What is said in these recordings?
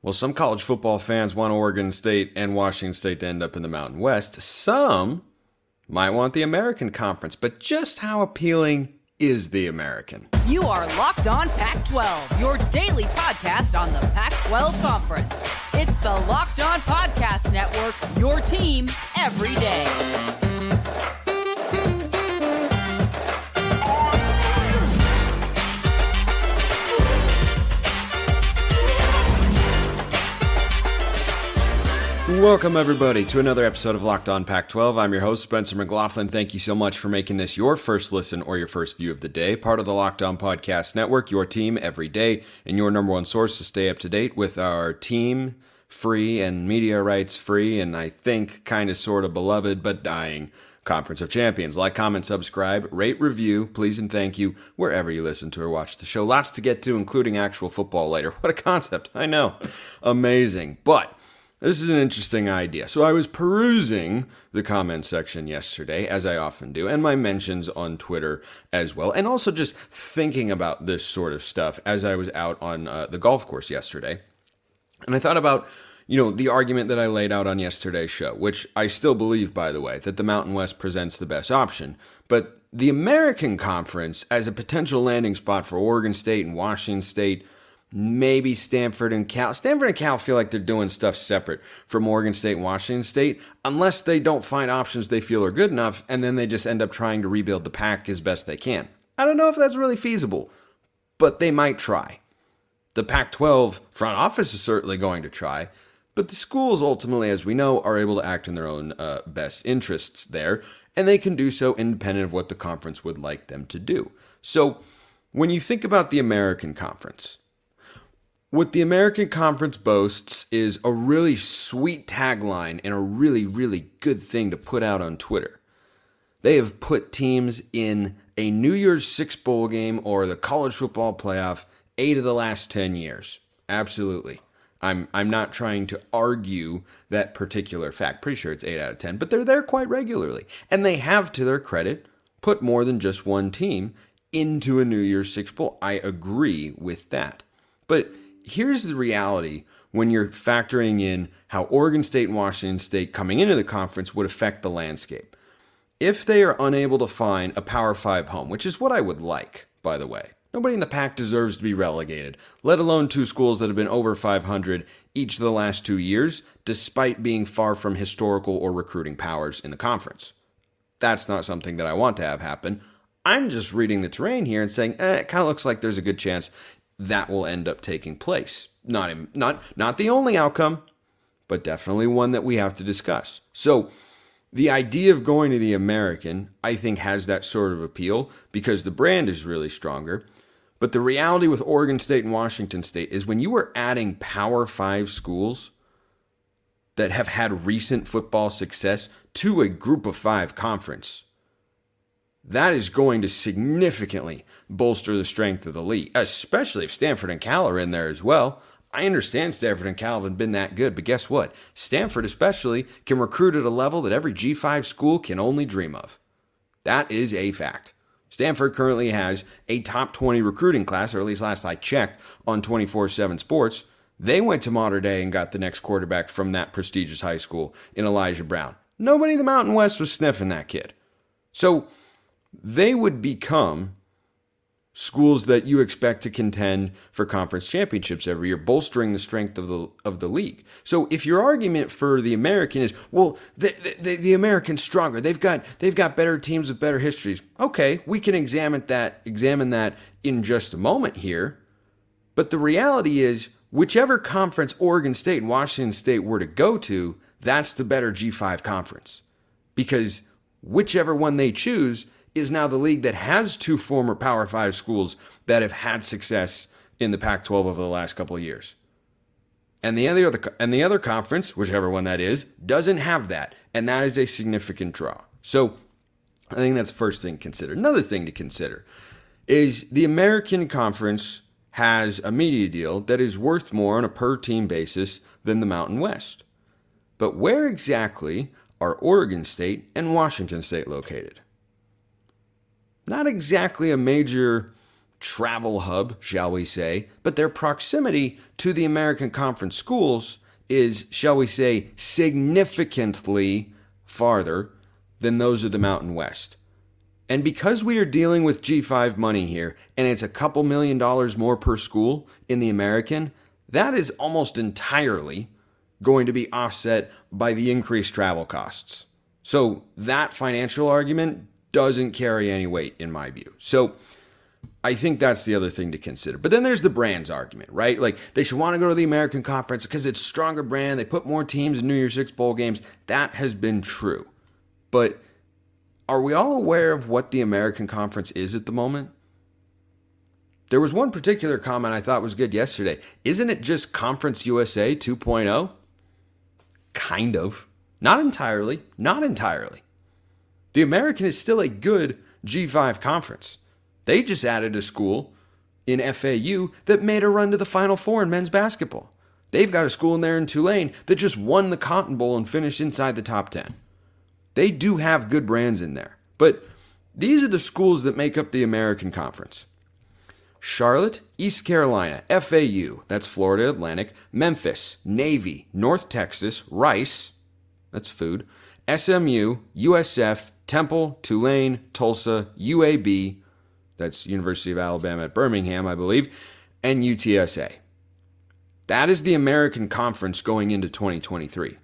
Well, some college football fans want Oregon State and Washington State to end up in the Mountain West. Some might want the American Conference, but just how appealing is the American? You are Locked On Pac 12, your daily podcast on the Pac 12 Conference. It's the Locked On Podcast Network, your team every day. Welcome, everybody, to another episode of Locked On Pac 12. I'm your host, Spencer McLaughlin. Thank you so much for making this your first listen or your first view of the day. Part of the Locked On Podcast Network, your team every day, and your number one source to stay up to date with our team free and media rights free, and I think kind of sort of beloved but dying Conference of Champions. Like, comment, subscribe, rate, review, please, and thank you wherever you listen to or watch the show. Lots to get to, including actual football later. What a concept! I know. Amazing. But this is an interesting idea. So I was perusing the comment section yesterday, as I often do, and my mentions on Twitter as well, and also just thinking about this sort of stuff as I was out on uh, the golf course yesterday. And I thought about, you know, the argument that I laid out on yesterday's show, which I still believe, by the way, that the Mountain West presents the best option. But the American Conference as a potential landing spot for Oregon State and Washington State – maybe Stanford and Cal. Stanford and Cal feel like they're doing stuff separate from Oregon State and Washington State, unless they don't find options they feel are good enough, and then they just end up trying to rebuild the pack as best they can. I don't know if that's really feasible, but they might try. The Pac 12 front office is certainly going to try, but the schools ultimately, as we know, are able to act in their own uh, best interests there, and they can do so independent of what the conference would like them to do. So, when you think about the American Conference, what the American Conference boasts is a really sweet tagline and a really, really good thing to put out on Twitter. They have put teams in a New Year's Six Bowl game or the college football playoff eight of the last 10 years. Absolutely. I'm, I'm not trying to argue that particular fact. Pretty sure it's 8 out of 10, but they're there quite regularly. And they have, to their credit, put more than just one team into a New Year's Six Bowl. I agree with that. But here's the reality when you're factoring in how Oregon State and Washington State coming into the conference would affect the landscape. If they are unable to find a Power 5 home, which is what I would like, by the way, nobody in the pack deserves to be relegated, let alone two schools that have been over 500 each of the last two years, despite being far from historical or recruiting powers in the conference. That's not something that I want to have happen. I'm just reading the terrain here and saying, eh, it kind of looks like there's a good chance that will end up taking place. Not not not the only outcome, but definitely one that we have to discuss. So, the idea of going to the American, I think, has that sort of appeal because the brand is really stronger. But the reality with Oregon State and Washington State is when you are adding Power Five schools that have had recent football success to a group of five conference, that is going to significantly bolster the strength of the league, especially if Stanford and Cal are in there as well. I understand Stanford and Cal have been that good, but guess what? Stanford, especially, can recruit at a level that every G5 school can only dream of. That is a fact. Stanford currently has a top 20 recruiting class, or at least last I checked on 24 7 Sports. They went to Mater Dei and got the next quarterback from that prestigious high school in Elijah Brown. Nobody in the Mountain West was sniffing that kid. So they would become schools that you expect to contend for conference championships every year, bolstering the strength of the of the league. So if your argument for the American is, well, the, the, the American's stronger, they've got they've got better teams with better histories. Okay, we can examine that examine that in just a moment here. But the reality is, whichever conference Oregon State and Washington State were to go to, that's the better G5 conference. Because whichever one they choose is now the league that has two former Power Five schools that have had success in the Pac 12 over the last couple of years. And the other and the other conference, whichever one that is, doesn't have that, and that is a significant draw. So, I think that's the first thing to consider. Another thing to consider is the American Conference has a media deal that is worth more on a per team basis than the Mountain West. But where exactly are Oregon State and Washington State located? Not exactly a major travel hub, shall we say, but their proximity to the American Conference schools is, shall we say, significantly farther than those of the Mountain West. And because we are dealing with G5 money here, and it's a couple million dollars more per school in the American, that is almost entirely going to be offset by the increased travel costs. So that financial argument doesn't carry any weight in my view. So I think that's the other thing to consider. But then there's the brands argument, right? Like they should want to go to the American Conference because it's stronger brand. They put more teams in New Year's Six bowl games. That has been true. But are we all aware of what the American Conference is at the moment? There was one particular comment I thought was good yesterday. Isn't it just Conference USA 2.0? Kind of. Not entirely. Not entirely. The American is still a good G5 conference. They just added a school in FAU that made a run to the Final Four in men's basketball. They've got a school in there in Tulane that just won the Cotton Bowl and finished inside the top 10. They do have good brands in there. But these are the schools that make up the American Conference Charlotte, East Carolina, FAU, that's Florida Atlantic, Memphis, Navy, North Texas, Rice, that's food, SMU, USF, Temple, Tulane, Tulsa, UAB, that's University of Alabama at Birmingham, I believe, and UTSA. That is the American Conference going into 2023.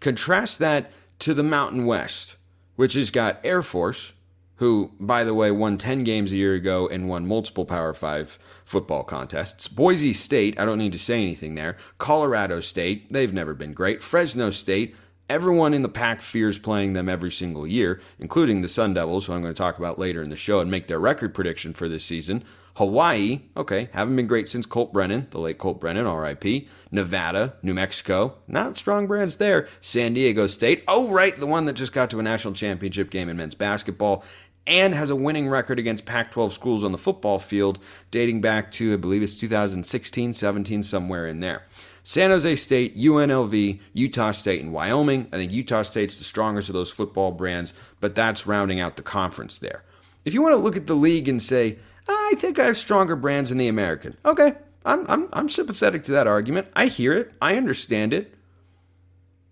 Contrast that to the Mountain West, which has got Air Force, who, by the way, won 10 games a year ago and won multiple Power 5 football contests. Boise State, I don't need to say anything there. Colorado State, they've never been great. Fresno State, Everyone in the pack fears playing them every single year, including the Sun Devils, who I'm going to talk about later in the show and make their record prediction for this season. Hawaii, okay, haven't been great since Colt Brennan, the late Colt Brennan, RIP. Nevada, New Mexico, not strong brands there. San Diego State, oh, right, the one that just got to a national championship game in men's basketball and has a winning record against Pac 12 schools on the football field dating back to, I believe it's 2016, 17, somewhere in there. San Jose State, UNLV, Utah State, and Wyoming. I think Utah State's the strongest of those football brands, but that's rounding out the conference there. If you want to look at the league and say, I think I have stronger brands in the American, okay, I'm, I'm, I'm sympathetic to that argument. I hear it, I understand it.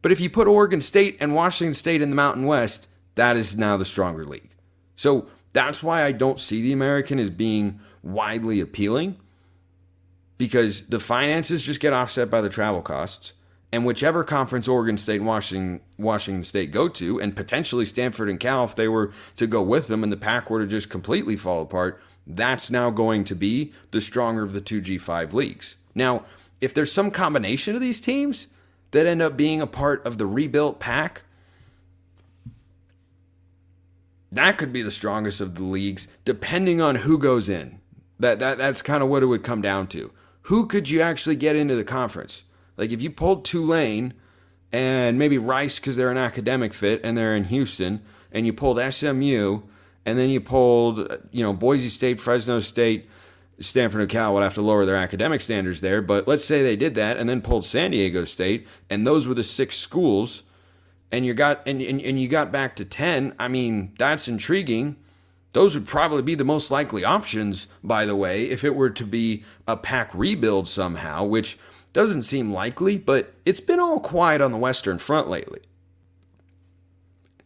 But if you put Oregon State and Washington State in the Mountain West, that is now the stronger league. So that's why I don't see the American as being widely appealing because the finances just get offset by the travel costs. And whichever conference Oregon State and Washington, Washington State go to, and potentially Stanford and Cal, if they were to go with them and the pack were to just completely fall apart, that's now going to be the stronger of the two G5 leagues. Now, if there's some combination of these teams that end up being a part of the rebuilt pack, that could be the strongest of the leagues, depending on who goes in. That, that that's kind of what it would come down to who could you actually get into the conference? Like if you pulled Tulane and maybe Rice because they're an academic fit and they're in Houston, and you pulled SMU, and then you pulled you know Boise State, Fresno State, Stanford and Cal would have to lower their academic standards there. But let's say they did that and then pulled San Diego State, and those were the six schools, and you got and, and, and you got back to ten. I mean, that's intriguing. Those would probably be the most likely options, by the way, if it were to be a pack rebuild somehow, which doesn't seem likely, but it's been all quiet on the Western Front lately.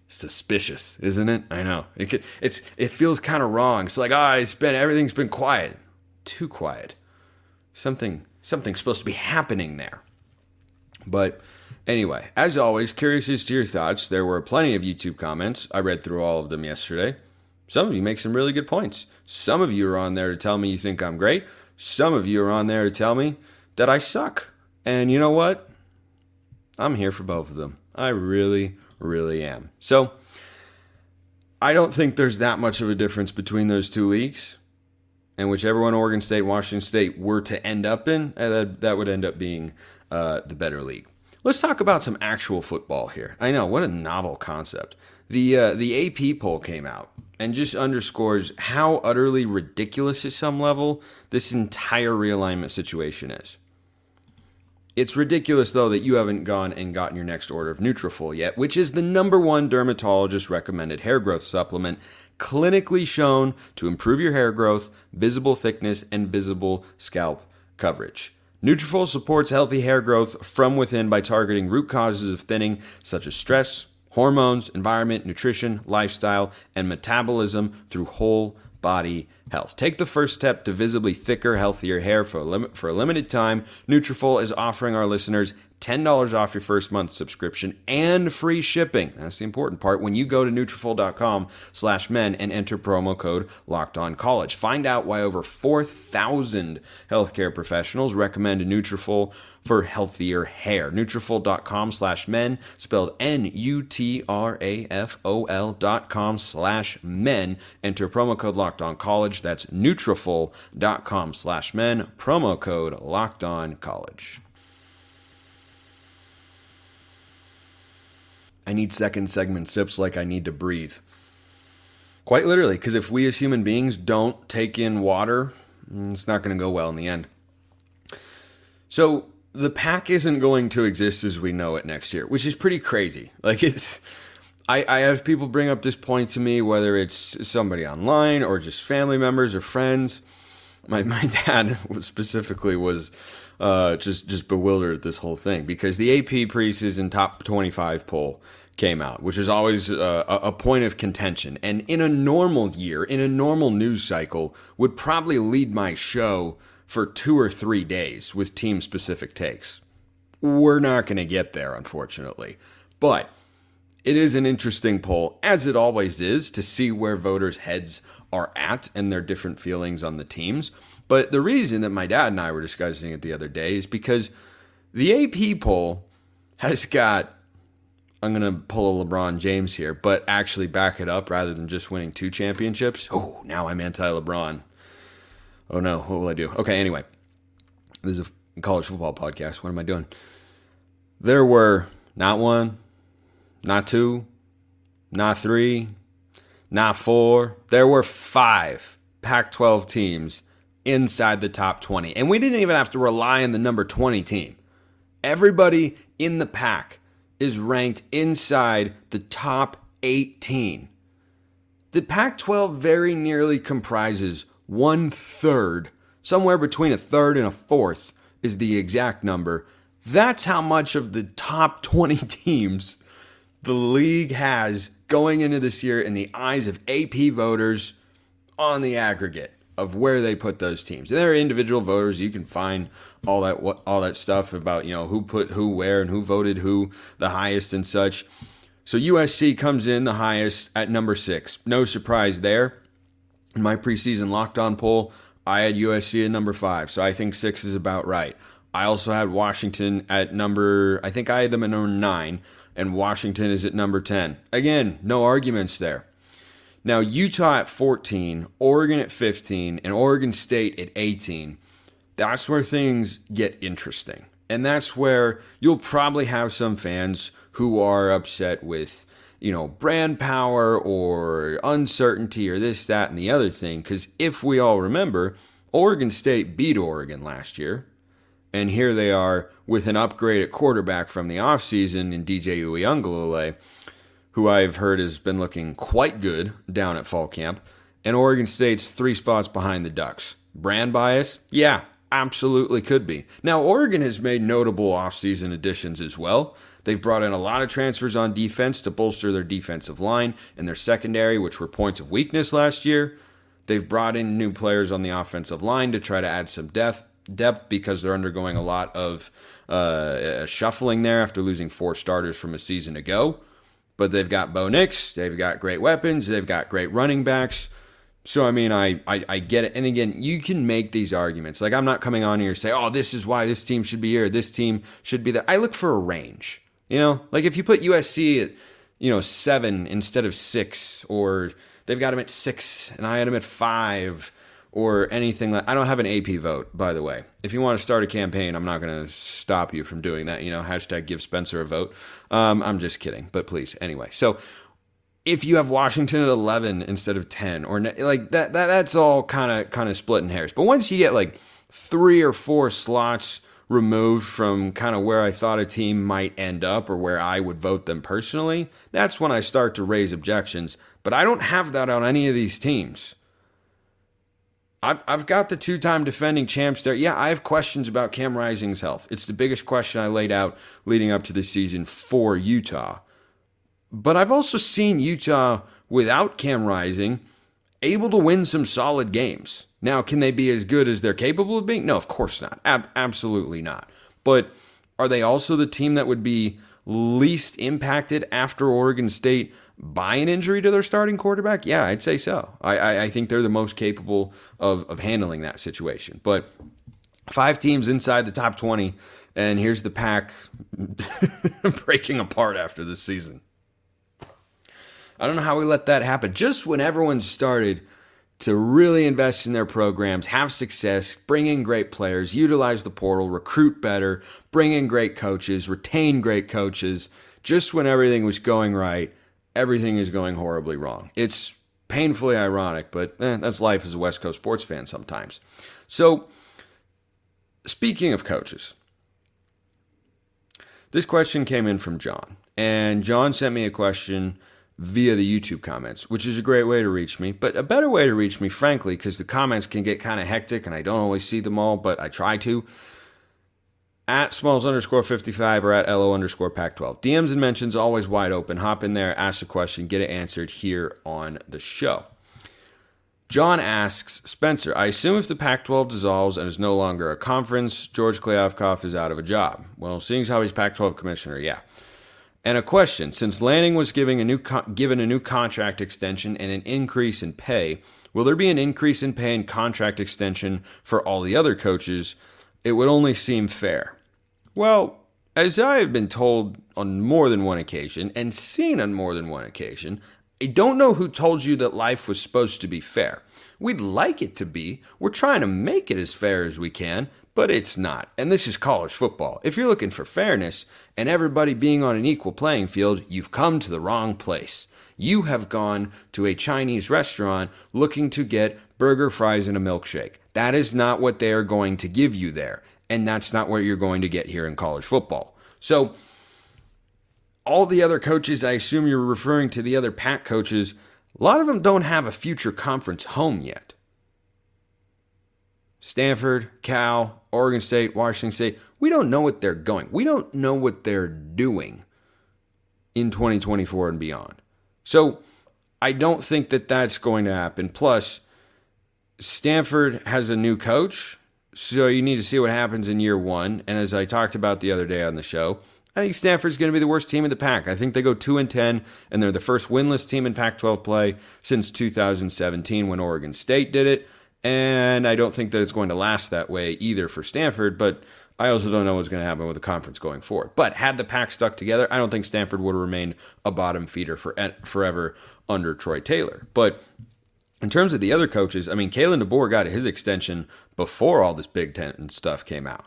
Suspicious, isn't it? I know. It could, it's it feels kind of wrong. It's like, ah, oh, it's been everything's been quiet. Too quiet. Something something's supposed to be happening there. But anyway, as always, curious as to your thoughts. There were plenty of YouTube comments. I read through all of them yesterday. Some of you make some really good points. Some of you are on there to tell me you think I'm great. Some of you are on there to tell me that I suck. And you know what? I'm here for both of them. I really, really am. So I don't think there's that much of a difference between those two leagues. And whichever one Oregon State, Washington State were to end up in, uh, that, that would end up being uh, the better league. Let's talk about some actual football here. I know, what a novel concept. The, uh, the AP poll came out and just underscores how utterly ridiculous at some level this entire realignment situation is. It's ridiculous though that you haven't gone and gotten your next order of Nutrafol yet, which is the number one dermatologist recommended hair growth supplement clinically shown to improve your hair growth, visible thickness, and visible scalp coverage. Nutrafol supports healthy hair growth from within by targeting root causes of thinning such as stress, hormones, environment, nutrition, lifestyle, and metabolism through whole body health. Take the first step to visibly thicker, healthier hair for a, lim- for a limited time. Nutrafol is offering our listeners $10 off your first month subscription and free shipping. That's the important part. When you go to Nutrafol.com slash men and enter promo code Locked On College. Find out why over 4,000 healthcare professionals recommend Nutrafol for healthier hair. Nutrafol.com slash men, spelled N-U-T-R-A-F-O-L dot com slash men. Enter promo code Locked On College. That's Nutrafol.com slash men, promo code Locked On College. I need second segment sips like I need to breathe. Quite literally, because if we as human beings don't take in water, mm, it's not going to go well in the end. So the pack isn't going to exist as we know it next year, which is pretty crazy. Like it's, I, I have people bring up this point to me, whether it's somebody online or just family members or friends. My my dad was specifically was uh, just just bewildered at this whole thing because the AP preseason top 25 poll came out, which is always uh, a point of contention, and in a normal year, in a normal news cycle, would probably lead my show for two or three days with team specific takes. We're not going to get there, unfortunately, but it is an interesting poll, as it always is, to see where voters' heads are at and their different feelings on the teams. But the reason that my dad and I were discussing it the other day is because the AP poll has got. I'm going to pull a LeBron James here, but actually back it up rather than just winning two championships. Oh, now I'm anti LeBron. Oh no, what will I do? Okay, anyway. This is a college football podcast. What am I doing? There were not one, not two, not three, not four. There were five Pac 12 teams inside the top 20. And we didn't even have to rely on the number 20 team. Everybody in the pack is ranked inside the top 18. The Pac 12 very nearly comprises one third, somewhere between a third and a fourth is the exact number. That's how much of the top 20 teams the league has going into this year in the eyes of AP voters on the aggregate of where they put those teams. And there are individual voters. You can find all that what all that stuff about you know who put who where and who voted who the highest and such. So USC comes in the highest at number six. No surprise there. In my preseason locked on poll, I had USC at number five, so I think six is about right. I also had Washington at number. I think I had them at number nine, and Washington is at number ten. Again, no arguments there. Now, Utah at 14, Oregon at 15, and Oregon State at 18. That's where things get interesting. And that's where you'll probably have some fans who are upset with, you know, brand power or uncertainty or this, that, and the other thing. Because if we all remember, Oregon State beat Oregon last year. And here they are with an upgrade at quarterback from the offseason in DJ Uiagalelei who I've heard has been looking quite good down at fall camp, and Oregon State's three spots behind the Ducks. Brand bias? Yeah, absolutely could be. Now, Oregon has made notable offseason additions as well. They've brought in a lot of transfers on defense to bolster their defensive line and their secondary, which were points of weakness last year. They've brought in new players on the offensive line to try to add some depth, depth because they're undergoing a lot of uh, shuffling there after losing four starters from a season ago but they've got Bo Nix, they've got great weapons, they've got great running backs. So I mean, I, I, I get it. And again, you can make these arguments. Like I'm not coming on here say, oh, this is why this team should be here, this team should be there. I look for a range. You know, like if you put USC at, you know, seven instead of six, or they've got them at six and I had them at five or anything like I don't have an AP vote, by the way. If you want to start a campaign, I'm not going to stop you from doing that. You know, hashtag give Spencer a vote. Um, I'm just kidding, but please, anyway. So if you have Washington at 11 instead of 10, or like that, that that's all kind of kind of splitting hairs. But once you get like three or four slots removed from kind of where I thought a team might end up or where I would vote them personally, that's when I start to raise objections. But I don't have that on any of these teams. I've got the two time defending champs there. Yeah, I have questions about Cam Rising's health. It's the biggest question I laid out leading up to the season for Utah. But I've also seen Utah without Cam Rising able to win some solid games. Now, can they be as good as they're capable of being? No, of course not. Ab- absolutely not. But are they also the team that would be least impacted after Oregon State by an injury to their starting quarterback? Yeah, I'd say so. I, I, I think they're the most capable of, of handling that situation. But five teams inside the top 20, and here's the pack breaking apart after this season. I don't know how we let that happen. Just when everyone started to really invest in their programs, have success, bring in great players, utilize the portal, recruit better, bring in great coaches, retain great coaches, just when everything was going right, everything is going horribly wrong. It's painfully ironic, but eh, that's life as a West Coast sports fan sometimes. So, speaking of coaches, this question came in from John. And John sent me a question via the YouTube comments, which is a great way to reach me. But a better way to reach me, frankly, because the comments can get kind of hectic and I don't always see them all, but I try to. At smalls underscore 55 or at LO underscore pac 12. DMs and mentions always wide open. Hop in there, ask a question, get it answered here on the show. John asks Spencer, I assume if the Pac 12 dissolves and is no longer a conference, George Kliavkoff is out of a job. Well, seeing as how he's Pac 12 commissioner, yeah. And a question: Since Lanning was giving a new given a new contract extension and an increase in pay, will there be an increase in pay and contract extension for all the other coaches? It would only seem fair. Well, as I have been told on more than one occasion and seen on more than one occasion, I don't know who told you that life was supposed to be fair. We'd like it to be. We're trying to make it as fair as we can, but it's not. And this is college football. If you're looking for fairness and everybody being on an equal playing field, you've come to the wrong place. You have gone to a Chinese restaurant looking to get burger, fries, and a milkshake. That is not what they are going to give you there. And that's not what you're going to get here in college football. So, all the other coaches, I assume you're referring to the other Pac coaches, a lot of them don't have a future conference home yet. Stanford, Cal, Oregon State, Washington State, we don't know what they're going. We don't know what they're doing in 2024 and beyond. So I don't think that that's going to happen. Plus, Stanford has a new coach, so you need to see what happens in year one. And as I talked about the other day on the show, I think Stanford's going to be the worst team in the pack. I think they go 2 and 10 and they're the first winless team in Pac-12 play since 2017 when Oregon State did it. And I don't think that it's going to last that way either for Stanford, but I also don't know what's going to happen with the conference going forward. But had the pack stuck together, I don't think Stanford would have remained a bottom feeder for forever under Troy Taylor. But in terms of the other coaches, I mean, Kalen DeBoer got his extension before all this Big Ten stuff came out.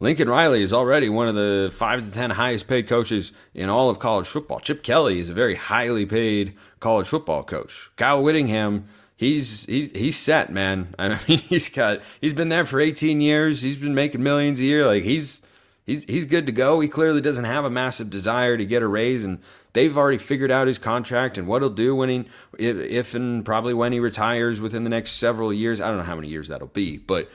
Lincoln Riley is already one of the five to ten highest paid coaches in all of college football. Chip Kelly is a very highly paid college football coach. Kyle Whittingham he's he, he's set, man. I mean, he's got he's been there for 18 years. He's been making millions a year. Like he's he's he's good to go. He clearly doesn't have a massive desire to get a raise, and they've already figured out his contract and what he'll do when he if, if and probably when he retires within the next several years. I don't know how many years that'll be, but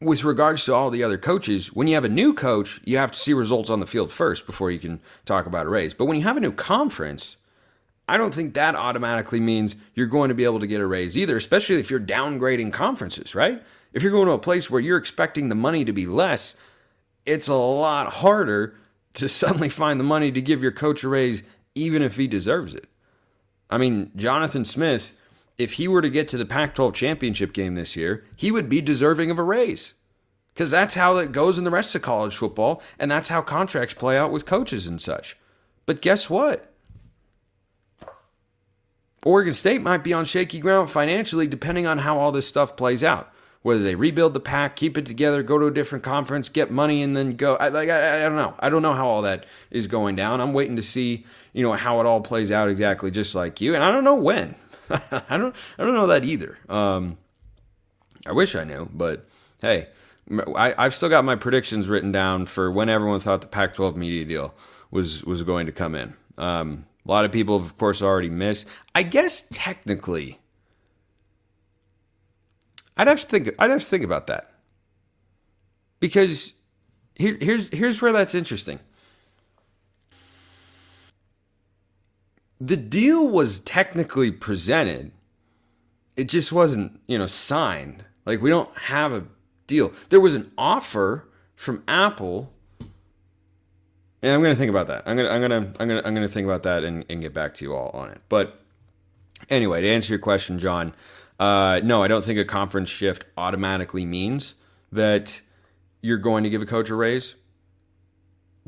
with regards to all the other coaches, when you have a new coach, you have to see results on the field first before you can talk about a raise. But when you have a new conference, I don't think that automatically means you're going to be able to get a raise either, especially if you're downgrading conferences, right? If you're going to a place where you're expecting the money to be less, it's a lot harder to suddenly find the money to give your coach a raise, even if he deserves it. I mean, Jonathan Smith, if he were to get to the Pac 12 championship game this year, he would be deserving of a raise. Because that's how it goes in the rest of college football, and that's how contracts play out with coaches and such. But guess what? Oregon State might be on shaky ground financially depending on how all this stuff plays out. Whether they rebuild the pack, keep it together, go to a different conference, get money, and then go. I, like I, I don't know. I don't know how all that is going down. I'm waiting to see, you know, how it all plays out exactly, just like you. And I don't know when. I don't. I don't know that either. Um, I wish I knew, but hey, I, I've still got my predictions written down for when everyone thought the Pac-12 media deal was was going to come in. Um, a lot of people, have of course, already missed. I guess technically, I'd have to think. I'd have to think about that because here, here's here's where that's interesting. The deal was technically presented. It just wasn't, you know, signed. Like we don't have a deal. There was an offer from Apple. And I'm to think about that. I'm to I'm to I'm to I'm to think about that and, and get back to you all on it. But anyway, to answer your question, John, uh, no, I don't think a conference shift automatically means that you're going to give a coach a raise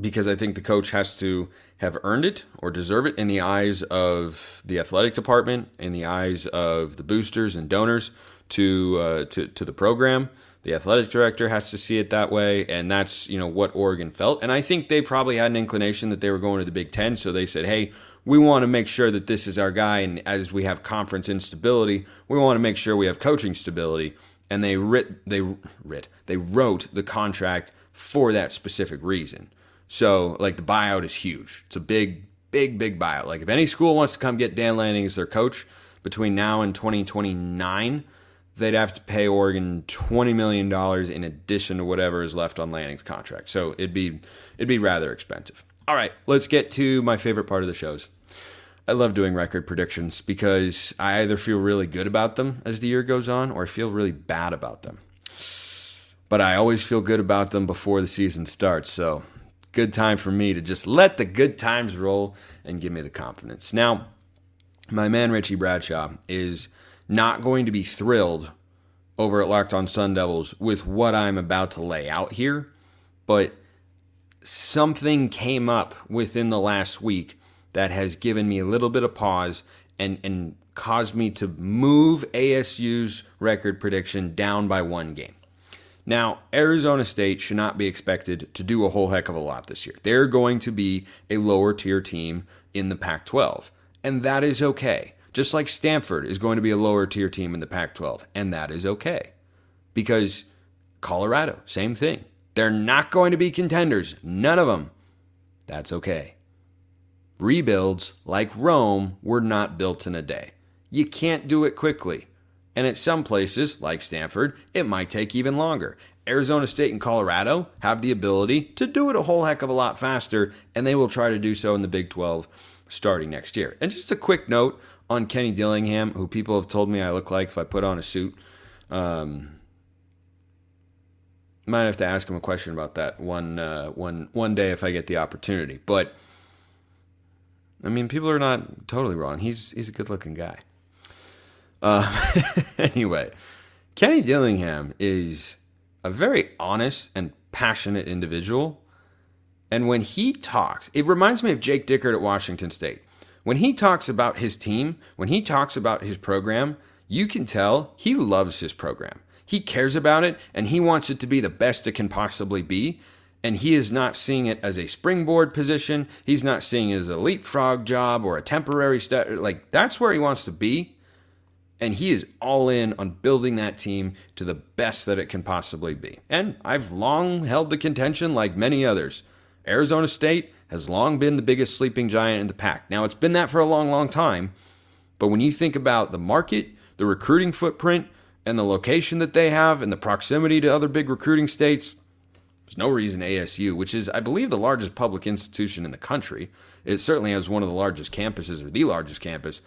because I think the coach has to have earned it or deserve it in the eyes of the athletic department, in the eyes of the boosters and donors to uh, to to the program. The athletic director has to see it that way, and that's you know what Oregon felt. And I think they probably had an inclination that they were going to the Big Ten, so they said, "Hey, we want to make sure that this is our guy." And as we have conference instability, we want to make sure we have coaching stability. And they writ they writ they wrote the contract for that specific reason. So like the buyout is huge. It's a big, big, big buyout. Like if any school wants to come get Dan Lanning as their coach between now and 2029 they'd have to pay Oregon twenty million dollars in addition to whatever is left on Lanning's contract. So it'd be it'd be rather expensive. All right, let's get to my favorite part of the shows. I love doing record predictions because I either feel really good about them as the year goes on or I feel really bad about them. But I always feel good about them before the season starts. So, good time for me to just let the good times roll and give me the confidence. Now, my man Richie Bradshaw is not going to be thrilled over at Locked On Sun Devils with what I'm about to lay out here, but something came up within the last week that has given me a little bit of pause and, and caused me to move ASU's record prediction down by one game. Now, Arizona State should not be expected to do a whole heck of a lot this year. They're going to be a lower tier team in the Pac 12, and that is okay. Just like Stanford is going to be a lower tier team in the Pac 12, and that is okay. Because Colorado, same thing. They're not going to be contenders, none of them. That's okay. Rebuilds, like Rome, were not built in a day. You can't do it quickly. And at some places, like Stanford, it might take even longer. Arizona State and Colorado have the ability to do it a whole heck of a lot faster, and they will try to do so in the Big 12 starting next year. And just a quick note on Kenny Dillingham, who people have told me I look like if I put on a suit. Um, might have to ask him a question about that one, uh, one, one day if I get the opportunity. But I mean, people are not totally wrong. He's he's a good looking guy. Uh, anyway, Kenny Dillingham is a very honest and passionate individual. And when he talks, it reminds me of Jake Dickert at Washington State. When he talks about his team, when he talks about his program, you can tell he loves his program. He cares about it and he wants it to be the best it can possibly be. And he is not seeing it as a springboard position. He's not seeing it as a leapfrog job or a temporary step. Like, that's where he wants to be. And he is all in on building that team to the best that it can possibly be. And I've long held the contention, like many others. Arizona State has long been the biggest sleeping giant in the pack. Now, it's been that for a long, long time. But when you think about the market, the recruiting footprint, and the location that they have, and the proximity to other big recruiting states, there's no reason ASU, which is, I believe, the largest public institution in the country, it certainly has one of the largest campuses or the largest campus.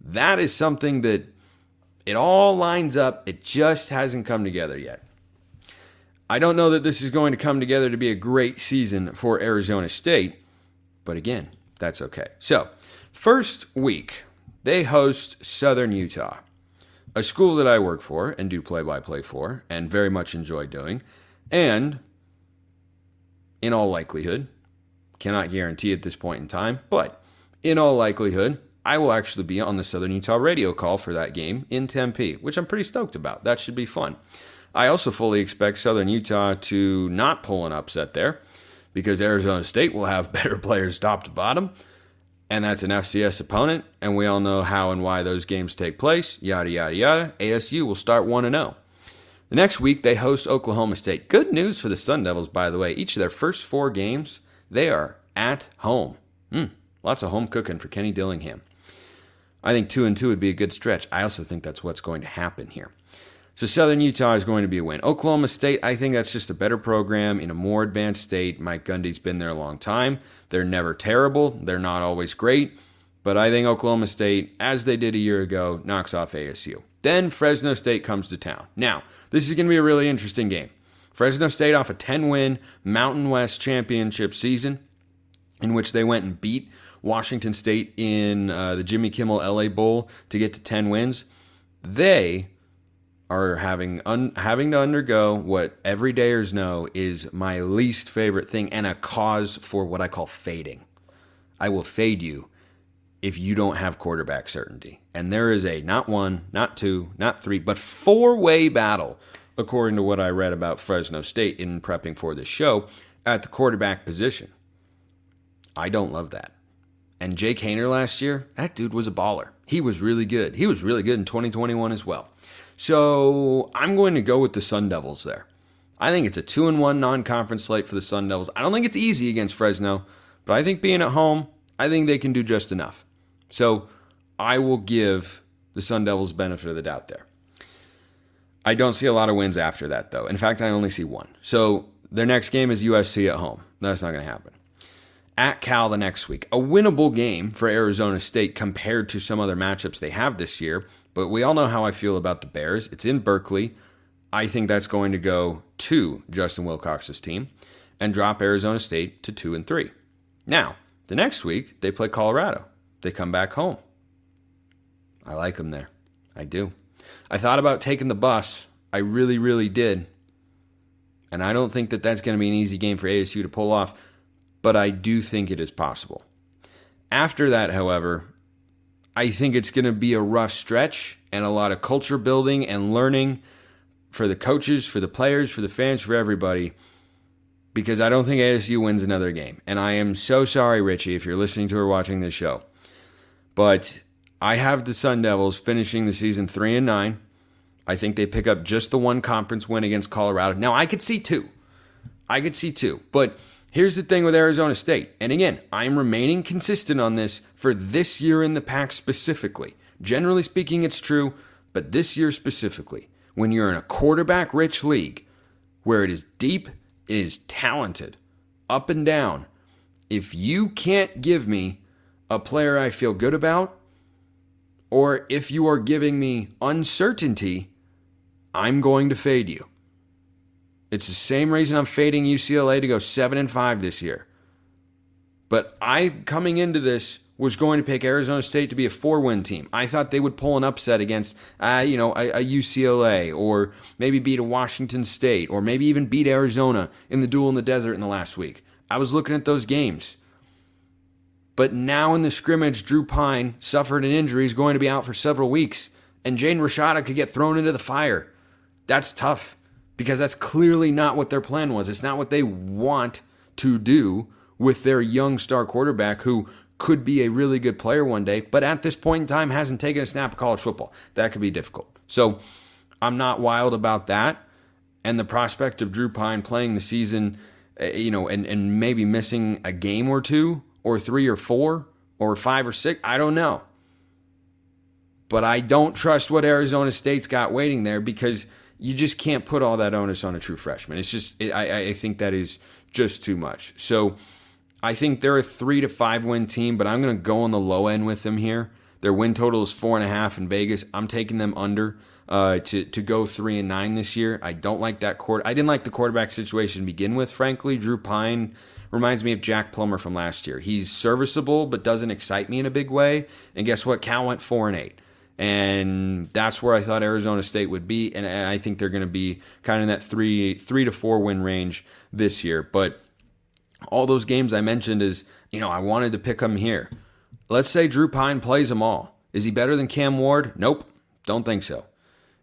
That is something that it all lines up. It just hasn't come together yet. I don't know that this is going to come together to be a great season for Arizona State, but again, that's okay. So, first week, they host Southern Utah, a school that I work for and do play by play for and very much enjoy doing. And in all likelihood, cannot guarantee at this point in time, but in all likelihood, I will actually be on the Southern Utah radio call for that game in Tempe, which I'm pretty stoked about. That should be fun. I also fully expect Southern Utah to not pull an upset there because Arizona State will have better players top to bottom. And that's an FCS opponent, and we all know how and why those games take place. Yada, yada, yada. ASU will start 1 0. The next week, they host Oklahoma State. Good news for the Sun Devils, by the way. Each of their first four games, they are at home. Mm, lots of home cooking for Kenny Dillingham. I think two and two would be a good stretch. I also think that's what's going to happen here. So Southern Utah is going to be a win. Oklahoma State, I think that's just a better program in a more advanced state. Mike Gundy's been there a long time. They're never terrible. They're not always great. But I think Oklahoma State, as they did a year ago, knocks off ASU. Then Fresno State comes to town. Now, this is going to be a really interesting game. Fresno State off a 10 win Mountain West championship season in which they went and beat Washington State in uh, the Jimmy Kimmel LA Bowl to get to 10 wins. They are having un- having to undergo what everydayers know is my least favorite thing and a cause for what I call fading. I will fade you if you don't have quarterback certainty. And there is a not one, not two, not three, but four way battle, according to what I read about Fresno State in prepping for this show, at the quarterback position. I don't love that. And Jake Haener last year, that dude was a baller. He was really good. He was really good in 2021 as well. So I'm going to go with the Sun Devils there. I think it's a two and one non-conference slate for the Sun Devils. I don't think it's easy against Fresno, but I think being at home, I think they can do just enough. So I will give the Sun Devils benefit of the doubt there. I don't see a lot of wins after that, though. In fact, I only see one. So their next game is USC at home. That's not going to happen. At Cal the next week. A winnable game for Arizona State compared to some other matchups they have this year. But we all know how I feel about the Bears. It's in Berkeley. I think that's going to go to Justin Wilcox's team and drop Arizona State to 2 and 3. Now, the next week they play Colorado they come back home. I like them there. I do. I thought about taking the Buffs. I really, really did. And I don't think that that's going to be an easy game for ASU to pull off, but I do think it is possible. After that, however, I think it's going to be a rough stretch and a lot of culture building and learning for the coaches, for the players, for the fans, for everybody because I don't think ASU wins another game. And I am so sorry, Richie, if you're listening to or watching this show. But I have the Sun Devils finishing the season three and nine. I think they pick up just the one conference win against Colorado. Now I could see two. I could see two. But here's the thing with Arizona State. And again, I'm remaining consistent on this for this year in the pack specifically. Generally speaking, it's true, but this year specifically, when you're in a quarterback rich league where it is deep, it is talented, up and down, if you can't give me a player I feel good about, or if you are giving me uncertainty, I'm going to fade you. It's the same reason I'm fading UCLA to go 7 and 5 this year. But I coming into this was going to pick Arizona State to be a four-win team. I thought they would pull an upset against, uh, you know, a, a, UCLA or maybe beat a Washington State or maybe even beat Arizona in the duel in the desert in the last week. I was looking at those games. But now in the scrimmage, Drew Pyne suffered an injury. He's going to be out for several weeks. And Jaden Rashada could get thrown into the fire. That's tough because that's clearly not what their plan was. It's not what they want to do with their young star quarterback who could be a really good player one day, but at this point in time hasn't taken a snap of college football. That could be difficult. So I'm not wild about that. And the prospect of Drew Pyne playing the season, eh, you know, and, and maybe missing a game or two or three or four or five or six. I don't know. But I don't trust what Arizona State's got waiting there because you just can't put all that onus on a true freshman. It's just, I, I think that is just too much. So I think they're a three to five win team, but I'm going to go on the low end with them here. Their win total is four and a half in Vegas. I'm taking them under uh, to to go three and nine this year. I don't like that court. I didn't like the quarterback situation to begin with. Frankly, Drew Pyne reminds me of Jack Plummer from last year. He's serviceable, but doesn't excite me in a big way. And guess what? Cal went four and eight. And that's where I thought Arizona State would be, and, and I think they're going to be kind of in that three three to four win range this year. But all those games I mentioned is, you know, I wanted to pick them here. Let's say Drew Pyne plays them all. Is he better than Cam Ward? Nope, don't think so.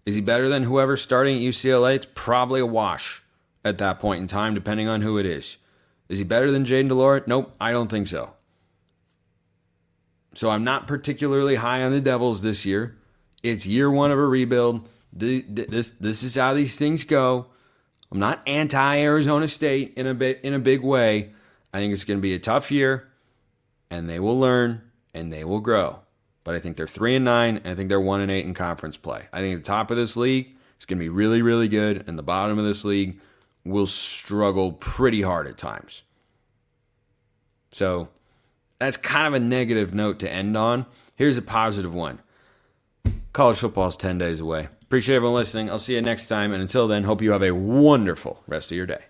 Is he better than whoever's starting at UCLA? It's probably a wash at that point in time, depending on who it is. Is he better than Jayden de Laura? Nope, I don't think so. So I'm not particularly high on the Devils this year. It's year one of a rebuild. This this is how these things go. I'm not anti Arizona State in a bit in a big way. I think it's going to be a tough year, and they will learn and they will grow. But I think they're three and nine, and I think they're one and eight in conference play. I think the top of this league is going to be really really good, and the bottom of this league will struggle pretty hard at times. So that's kind of a negative note to end on. Here's a positive one. College football is 10 days away. Appreciate everyone listening. I'll see you next time. And until then, hope you have a wonderful rest of your day.